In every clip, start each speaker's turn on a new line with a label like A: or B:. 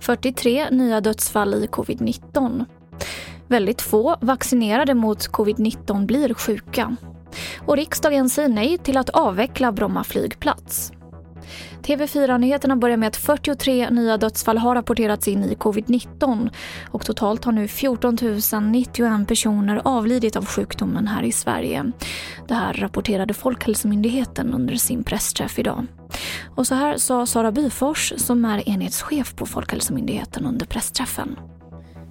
A: 43 nya dödsfall i covid-19. Väldigt få vaccinerade mot covid-19 blir sjuka. Och riksdagen säger nej till att avveckla Bromma flygplats. TV4-nyheterna börjar med att 43 nya dödsfall har rapporterats in i covid-19 och totalt har nu 14 091 personer avlidit av sjukdomen här i Sverige. Det här rapporterade Folkhälsomyndigheten under sin pressträff idag. Och så här sa Sara Byfors som är enhetschef på Folkhälsomyndigheten under pressträffen.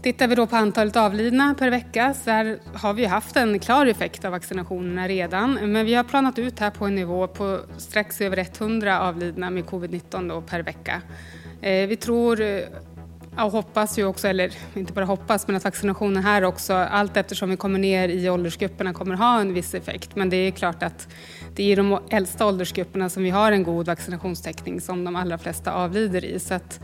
B: Tittar vi då på antalet avlidna per vecka så har vi haft en klar effekt av vaccinationerna redan. Men vi har planat ut här på en nivå på strax över 100 avlidna med covid-19 per vecka. Eh, vi tror eh, och hoppas ju också, eller inte bara hoppas, men att vaccinationen här också allt eftersom vi kommer ner i åldersgrupperna kommer ha en viss effekt. Men det är klart att det är i de äldsta åldersgrupperna som vi har en god vaccinationstäckning som de allra flesta avlider i. Så att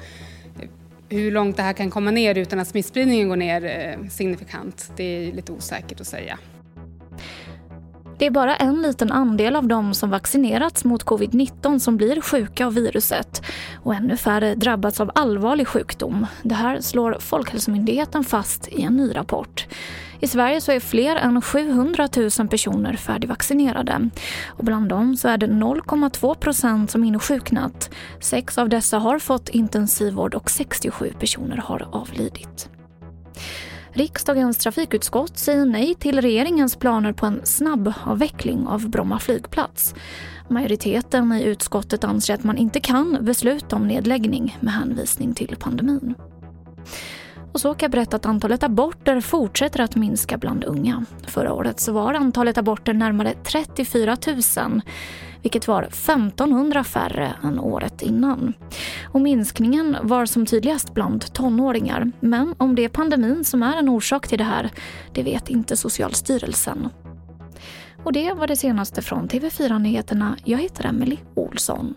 B: hur långt det här kan komma ner utan att smittspridningen går ner eh, signifikant, det är lite osäkert att säga.
A: Det är bara en liten andel av dem som vaccinerats mot covid-19 som blir sjuka av viruset och ännu färre drabbats av allvarlig sjukdom. Det här slår Folkhälsomyndigheten fast i en ny rapport. I Sverige så är fler än 700 000 personer färdigvaccinerade. Och bland dem så är det 0,2 procent som insjuknat. Sex av dessa har fått intensivvård och 67 personer har avlidit. Riksdagens trafikutskott säger nej till regeringens planer på en snabb avveckling av Bromma flygplats. Majoriteten i utskottet anser att man inte kan besluta om nedläggning med hänvisning till pandemin. Och så kan jag berätta att antalet aborter fortsätter att minska bland unga. Förra året så var antalet aborter närmare 34 000 vilket var 1500 färre än året innan. Och minskningen var som tydligast bland tonåringar. Men om det är pandemin som är en orsak till det här, det vet inte Socialstyrelsen. Och det var det senaste från TV4 Nyheterna. Jag heter Emily Olsson.